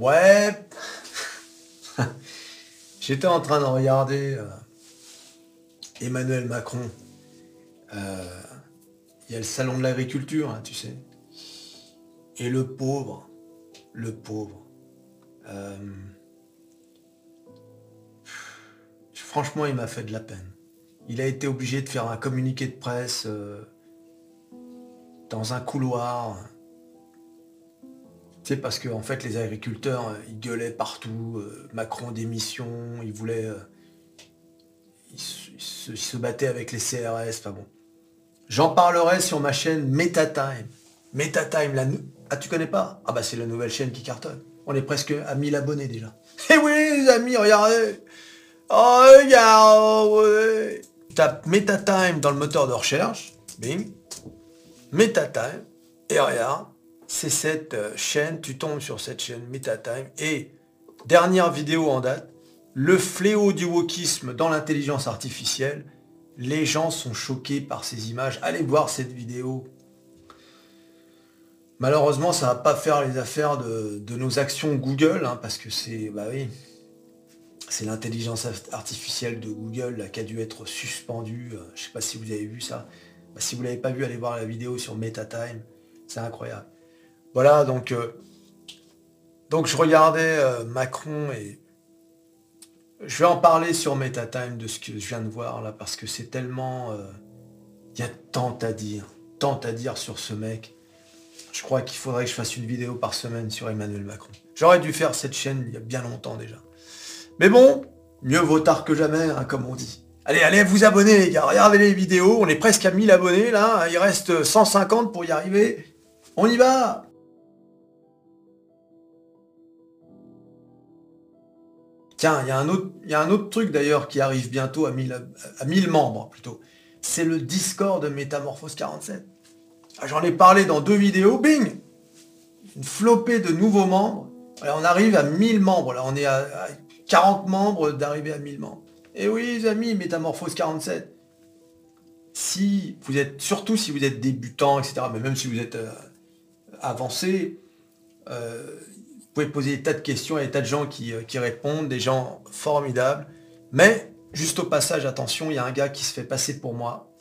Ouais. J'étais en train de regarder euh, Emmanuel Macron. Euh, il y a le salon de l'agriculture, hein, tu sais. Et le pauvre, le pauvre. euh, franchement, il m'a fait de la peine. Il a été obligé de faire un communiqué de presse dans un couloir. Tu sais, parce que en fait, les agriculteurs, euh, ils gueulaient partout. euh, Macron démission, ils voulaient... euh, ils, se, battaient avec les CRS, pas bon. J'en parlerai sur ma chaîne MetaTime. MetaTime, la Ah, tu connais pas? Ah bah c'est la nouvelle chaîne qui cartonne. On est presque à 1000 abonnés déjà. Eh oui, les amis, regardez Oh, regardez Tape MetaTime dans le moteur de recherche. Bing. MetaTime. Et regarde, c'est cette euh, chaîne, tu tombes sur cette chaîne MetaTime. Et dernière vidéo en date, le fléau du wokisme dans l'intelligence artificielle. Les gens sont choqués par ces images. Allez voir cette vidéo. Malheureusement, ça va pas faire les affaires de, nos actions Google, hein, parce que c'est, bah oui, c'est l'intelligence artificielle de Google qui a dû être suspendue. Euh, Je sais pas si vous avez vu ça. Bah, si vous l'avez pas vu, allez voir la vidéo sur MetaTime. C'est incroyable. Voilà, donc, euh, donc je regardais euh, Macron et je vais en parler sur MetaTime de ce que je viens de voir là, parce que c'est tellement... euh, Il y a tant à dire, tant à dire sur ce mec. Je crois qu'il faudrait que je fasse une vidéo par semaine sur Emmanuel Macron. J'aurais dû faire cette chaîne il y a bien longtemps déjà. Mais bon, mieux vaut tard que jamais, hein, comme on dit. Allez, allez, vous abonnez les gars, regardez les vidéos, on est presque à 1000 abonnés là, il reste 150 pour y arriver. On y va Tiens, il y, a un autre- y a un autre truc d'ailleurs qui arrive bientôt à 1000, ab- à 1000 membres plutôt. C'est le Discord de Métamorphose 47. Ah, J'en ai parlé dans deux vidéos, bing Une flopée de nouveaux membres. On arrive à 1000 membres, là on est à, à 40 membres d'arriver à 1000 membres. Et oui les amis, Métamorphose 47. Si vous êtes, surtout si vous êtes débutant, etc., mais même si vous êtes euh, avancé, euh, pouvez poser des tas de questions, a des tas de gens qui, euh, qui répondent, des gens formidables. Mais, juste au passage, attention, il y a un gars qui se fait passer pour moi.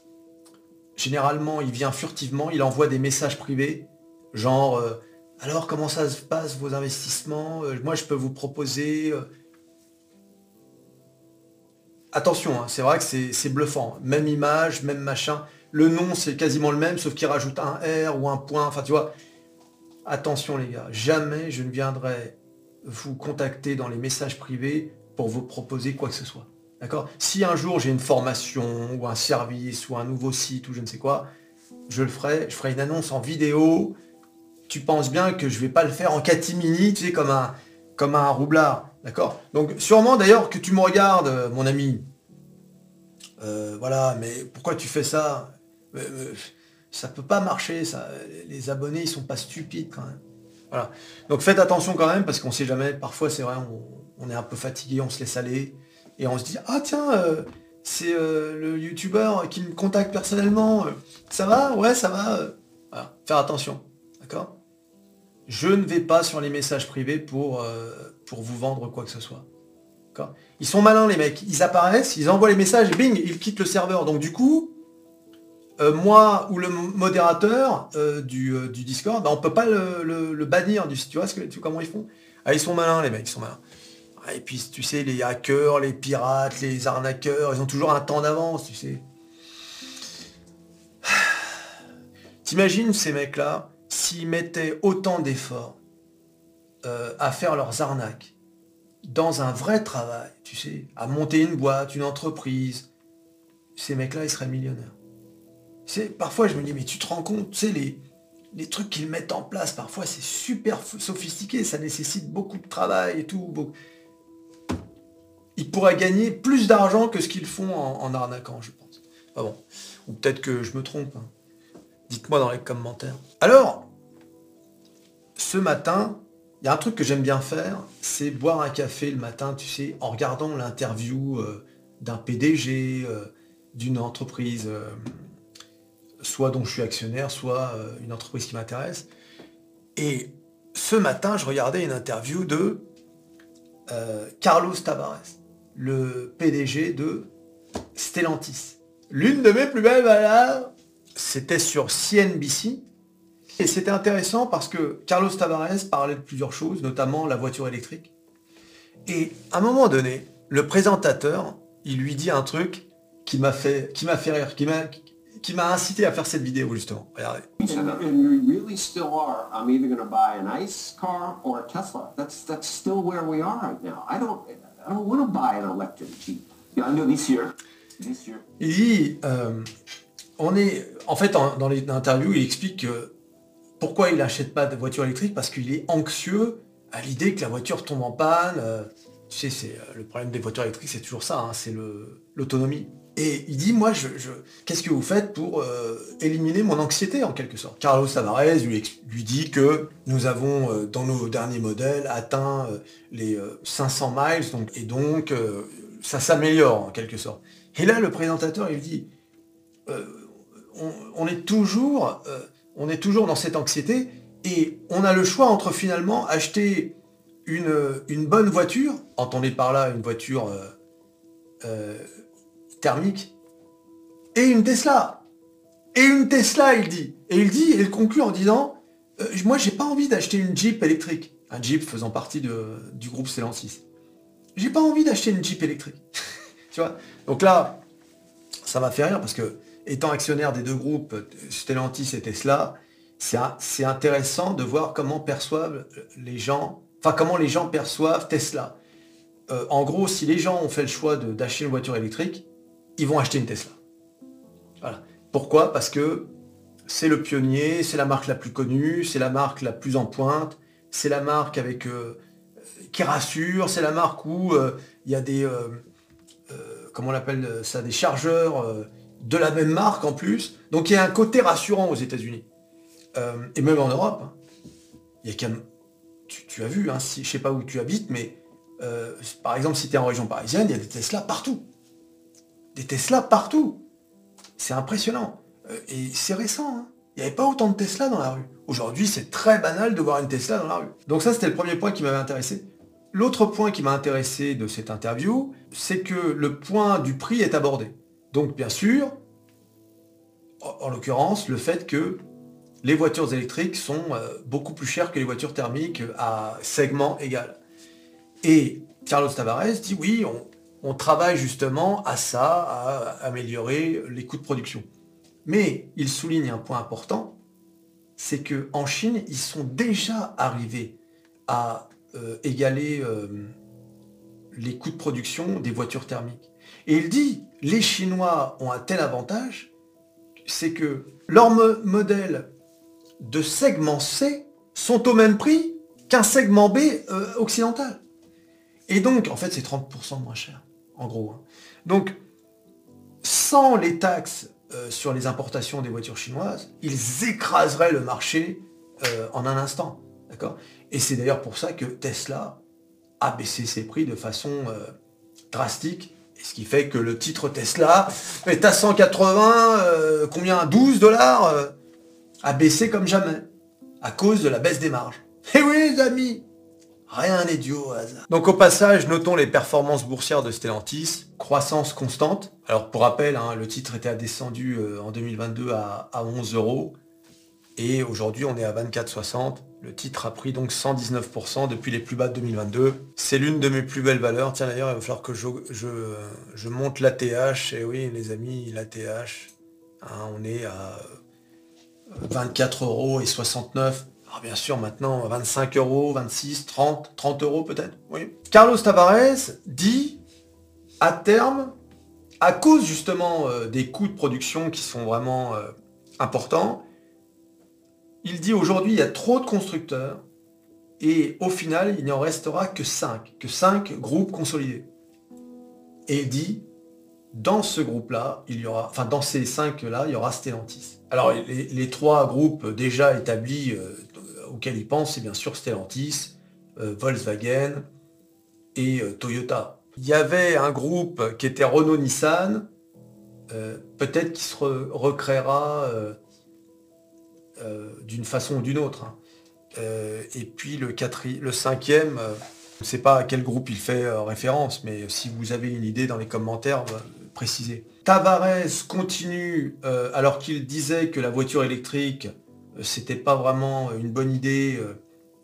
Généralement, il vient furtivement, il envoie des messages privés, genre, euh, alors comment ça se passe vos investissements Euh, Moi, je peux vous proposer... Attention, hein, c'est vrai que c'est bluffant. Même image, même machin. Le nom, c'est quasiment le même, sauf qu'il rajoute un R ou un point. Enfin, tu vois. Attention, les gars. Jamais je ne viendrai vous contacter dans les messages privés pour vous proposer quoi que ce soit. D'accord? Si un jour j'ai une formation ou un service ou un nouveau site ou je ne sais quoi, je le ferai. Je ferai une annonce en vidéo. Tu penses bien que je vais pas le faire en catimini, tu sais, comme un, comme un roublard. D'accord? Donc sûrement d'ailleurs que tu me regardes, mon ami. Euh, voilà, mais pourquoi tu fais ça? Euh, euh, Ça peut pas marcher, ça. Les abonnés, ils sont pas stupides quand même. Voilà. Donc faites attention quand même, parce qu'on sait jamais, parfois c'est vrai, on, est un peu fatigué, on se laisse aller, et on se dit, ah tiens, euh, c'est euh, le youtubeur qui me contacte personnellement. euh, Ça va? Ouais, ça va. Voilà. Faire attention. D'accord? Je ne vais pas sur les messages privés pour, pour vous vendre quoi que ce soit. Ils sont malins les mecs. Ils apparaissent, ils envoient les messages et bing, ils quittent le serveur. Donc du coup, euh, moi ou le mo- modérateur euh, du, euh, du Discord, bah, on peut pas le, bannir du Tu vois ce que, tu, comment ils font? Ah, ils sont malins les mecs, ils sont malins. Ah, et puis tu sais, les hackers, les pirates, les arnaqueurs, ils ont toujours un temps d'avance, tu sais. T'imagines ces mecs-là, s'ils mettaient autant d'efforts à faire leurs arnaques dans un vrai travail, tu sais, à monter une boîte, une entreprise, ces mecs-là, ils seraient millionnaires. Parfois, je me dis, mais tu te rends compte, tu sais, les, trucs qu'ils mettent en place, parfois, c'est super sophistiqué, ça nécessite beaucoup de travail et tout. Ils pourraient gagner plus d'argent que ce qu'ils font en, en arnaquant, je pense. Ah bon. Ou peut-être que je me trompe. hein. Dites-moi dans les commentaires. Alors, ce matin, il y a un truc que j'aime bien faire, c'est boire un café le matin, tu sais, en regardant l'interview euh, d'un PDG, euh, d'une entreprise, euh, soit dont je suis actionnaire, soit euh, une entreprise qui m'intéresse. Et ce matin, je regardais une interview de euh, Carlos Tavares, le PDG de Stellantis. L'une de mes plus belles valeurs, c'était sur CNBC. Et c'était intéressant parce que Carlos Tavares parlait de plusieurs choses, notamment la voiture électrique. Et à un moment donné, le présentateur, il lui dit un truc qui m'a fait, fait rire, qui m'a, qui m'a incité à faire cette vidéo justement. Regardez. Il dit, euh, on est, en fait, dans les interviews, il explique que pourquoi il n'achète pas de voiture électrique Parce qu'il est anxieux à l'idée que la voiture tombe en panne. Euh, tu sais, c'est euh, le problème des voitures électriques, c'est toujours ça, hein, c'est l'autonomie. Et il dit, moi, je, qu'est-ce que vous faites pour euh, éliminer mon anxiété, en quelque sorte? Carlos Tavares lui, dit que nous avons, dans nos derniers modèles, atteint les 500 miles, donc, et donc, ça s'améliore, en quelque sorte. Et là, le présentateur, il dit, on, est toujours on est toujours dans cette anxiété et on a le choix entre finalement acheter une, une bonne voiture, entendez par là une voiture euh, euh, thermique, et une Tesla. Et une Tesla, il dit. Et il dit, et il conclut en disant, euh, moi j'ai pas envie d'acheter une Jeep électrique. Un Jeep faisant partie du groupe Stellantis. J'ai pas envie d'acheter une Jeep électrique. tu vois? Donc là, ça m'a fait rire parce que étant actionnaire des deux groupes, Stellantis et Tesla, c'est intéressant de voir comment perçoivent les gens, enfin comment les gens perçoivent Tesla. Euh, en gros, si les gens ont fait le choix d'acheter une voiture électrique, ils vont acheter une Tesla. Voilà. Pourquoi? Parce que c'est le pionnier, c'est la marque la plus connue, c'est la marque la plus en pointe, c'est la marque avec euh, qui rassure, c'est la marque où euh, il y a des comment on appelle ça, des chargeurs de la même marque en plus. Donc il y a un côté rassurant aux États-Unis. Euh, et même en Europe. Hein. Il y a tu, as vu, hein, si, je sais pas où tu habites, mais euh, par exemple, si tu es en région parisienne, il y a des Tesla partout. Des Tesla partout. C'est impressionnant. Euh, et c'est récent. Hein. Il n'y avait pas autant de Tesla dans la rue. Aujourd'hui, c'est très banal de voir une Tesla dans la rue. Donc ça, c'était le premier point qui m'avait intéressé. L'autre point qui m'a intéressé de cette interview, c'est que le point du prix est abordé. Donc bien sûr, en l'occurrence, le fait que les voitures électriques sont euh, beaucoup plus chères que les voitures thermiques à segment égal. Et Carlos Tavares dit oui, on, travaille justement à ça, à améliorer les coûts de production. Mais il souligne un point important, c'est qu'en Chine, ils sont déjà arrivés à euh, égaler euh, les coûts de production des voitures thermiques. Et il dit, les Chinois ont un tel avantage, c'est que leur modèle de segment C sont au même prix qu'un segment B euh, occidental. Et donc, en fait, c'est 30% moins cher, en gros. Donc, sans les taxes euh, sur les importations des voitures chinoises, ils écraseraient le marché euh, en un instant. D'accord? Et c'est d'ailleurs pour ça que Tesla a baissé ses prix de façon drastique. Et ce qui fait que le titre Tesla est à 180, combien? 12 dollars a baissé comme jamais, à cause de la baisse des marges. Eh oui les amis Rien n'est dû au hasard. Donc au passage, notons les performances boursières de Stellantis, croissance constante. Alors pour rappel, hein, le titre était descendu euh, en 2022 à, 11 euros et aujourd'hui on est à 24,60. Le titre a pris donc 119% depuis les plus bas de 2022. C'est l'une de mes plus belles valeurs. Tiens d'ailleurs, il va falloir que je, je, monte l'ATH. Et oui les amis, l'ATH, hein, on est à 24 euros et 69. Alors bien sûr, maintenant, 25 euros, 26, 30, 30 euros peut-être. Oui. Carlos Tavares dit, à terme, à cause justement euh, des coûts de production qui sont vraiment euh, importants, il dit aujourd'hui, il y a trop de constructeurs et au final, il n'y en restera que 5, que 5 groupes consolidés. Et il dit, dans ce groupe-là, il y aura, enfin dans ces cinq-là, il y aura Stellantis. Alors les, trois groupes déjà établis euh, auxquels il pense, c'est bien sûr Stellantis, euh, Volkswagen et euh, Toyota. Il y avait un groupe qui était Renault-Nissan, peut-être qui se recréera d'une façon ou d'une autre. Hein. Euh, et puis le, le cinquième, euh, je ne sais pas à quel groupe il fait euh, référence, mais si vous avez une idée dans les commentaires, précisez. Tavares continue, alors qu'il disait que la voiture électrique, c'était pas vraiment une bonne idée,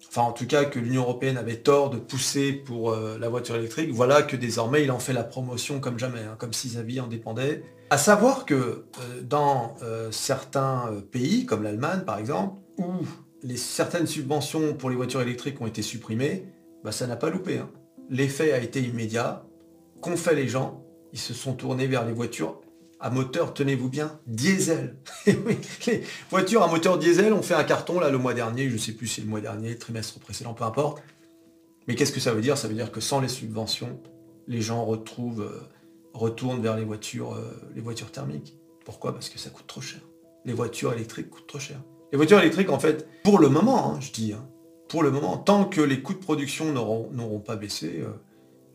enfin en tout cas que l'Union Européenne avait tort de pousser pour la voiture électrique, voilà que désormais il en fait la promotion comme jamais, hein, comme si sa vie en dépendait. À savoir que dans certains pays, comme l'Allemagne par exemple, où certaines subventions pour les voitures électriques ont été supprimées, bah, ça n'a pas loupé. Hein. L'effet a été immédiat. Qu'ont fait les gens? Ils se sont tournés vers les voitures à moteur, tenez-vous bien, diesel. les voitures à moteur diesel ont fait un carton là le mois dernier, je ne sais plus si c'est le mois dernier, trimestre précédent, peu importe. Mais qu'est-ce que ça veut dire? Ça veut dire que sans les subventions, les gens retrouvent, euh, retournent vers les voitures, euh, les voitures thermiques. Pourquoi? Parce que ça coûte trop cher. Les voitures électriques coûtent trop cher. Les voitures électriques, en fait, pour le moment, hein, je dis, hein, pour le moment, tant que les coûts de production n'auront pas baissé, euh,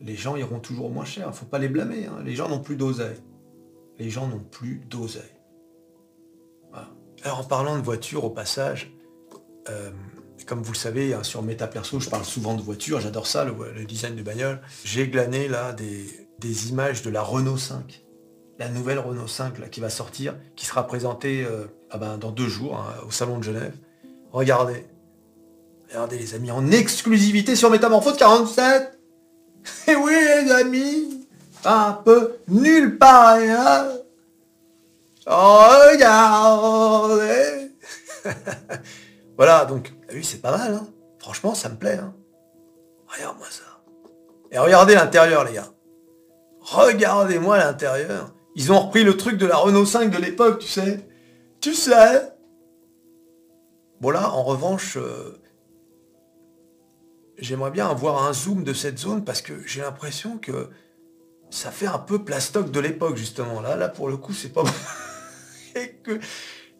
les gens iront toujours moins cher. Il ne faut pas les blâmer. Hein. Les gens n'ont plus d'oseille. Les gens n'ont plus d'oseille. Alors en parlant de voitures, au passage, euh, comme vous le savez, sur Meta Perso, je parle souvent de voitures, j'adore ça, le, design de bagnole. J'ai glané là des, images de la Renault 5 la nouvelle Renault 5 là, qui va sortir, qui sera présentée euh, ah ben, dans deux jours hein, au Salon de Genève. Regardez. Regardez les amis, en exclusivité sur Métamorphose 47. Et oui les amis, un peu nulle part ailleurs. Regardez. voilà, donc, oui, c'est pas mal. Hein. Franchement, ça me plaît. Hein. Regarde-moi ça. Et regardez l'intérieur, les gars. Regardez-moi l'intérieur. Ils ont repris le truc de la Renault 5 de l'époque, tu sais. Tu sais. Bon là, en revanche, euh, j'aimerais bien avoir un zoom de cette zone parce que j'ai l'impression que ça fait un peu plastoc de l'époque, justement. Là, là, pour le coup, c'est pas... Que...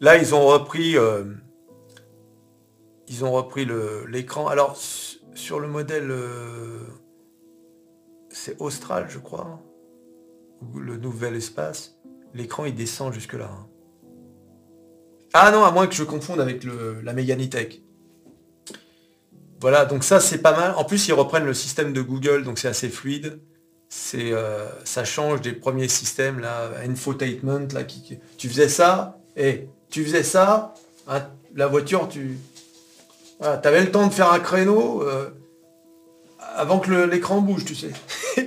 Là, ils ont repris... Euh, ils ont repris l'écran. Alors, sur le modèle... Euh, c'est Austral, je crois le nouvel espace, l'écran il descend jusque là. Hein. Ah non, à moins que je confonde avec le, la Meganitech. Voilà, donc ça c'est pas mal. En plus ils reprennent le système de Google, donc c'est assez fluide. C'est, euh, ça change des premiers systèmes là, infotainment là, qui, tu faisais ça, et tu faisais ça, hein, la voiture, tu, voilà, avais le temps de faire un créneau euh, avant que l'écran bouge, tu sais.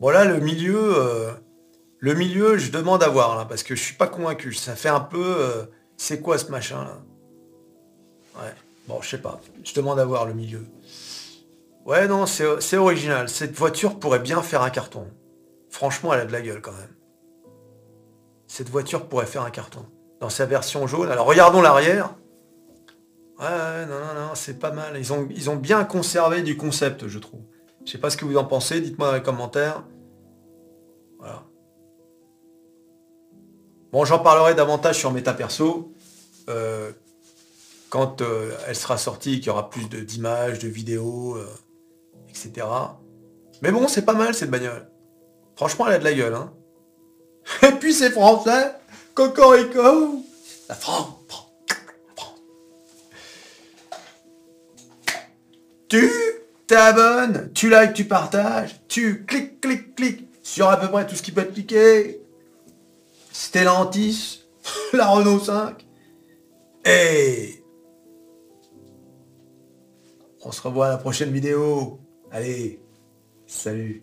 bon là, le milieu, euh, le milieu, je demande à voir, là, parce que je suis pas convaincu. Ça fait un peu... C'est quoi ce machin, là? Bon, je sais pas. Je demande à voir le milieu. Ouais, non, c'est original. Cette voiture pourrait bien faire un carton. Franchement, elle a de la gueule, quand même. Cette voiture pourrait faire un carton. Dans sa version jaune. Alors, regardons l'arrière. Ouais, non, non, non, c'est pas mal. Ils ont, ils ont bien conservé du concept, je trouve. Je sais pas ce que vous en pensez. Dites-moi dans les commentaires. Voilà. Bon, j'en parlerai davantage sur Meta Perso. Euh, quand euh, elle sera sortie, qu'il y aura plus d'images, de, vidéos, euh, etc. Mais bon, c'est pas mal cette bagnole. Franchement, elle a de la gueule. Hein. Et puis c'est français. Cocorico. La France. La France. Tu t'abonnes, tu likes, tu partages, tu cliques, cliques, cliques sur à peu près tout ce qui peut être cliqué. Stellantis, la Renault 5. Et on se revoit à la prochaine vidéo. Allez, salut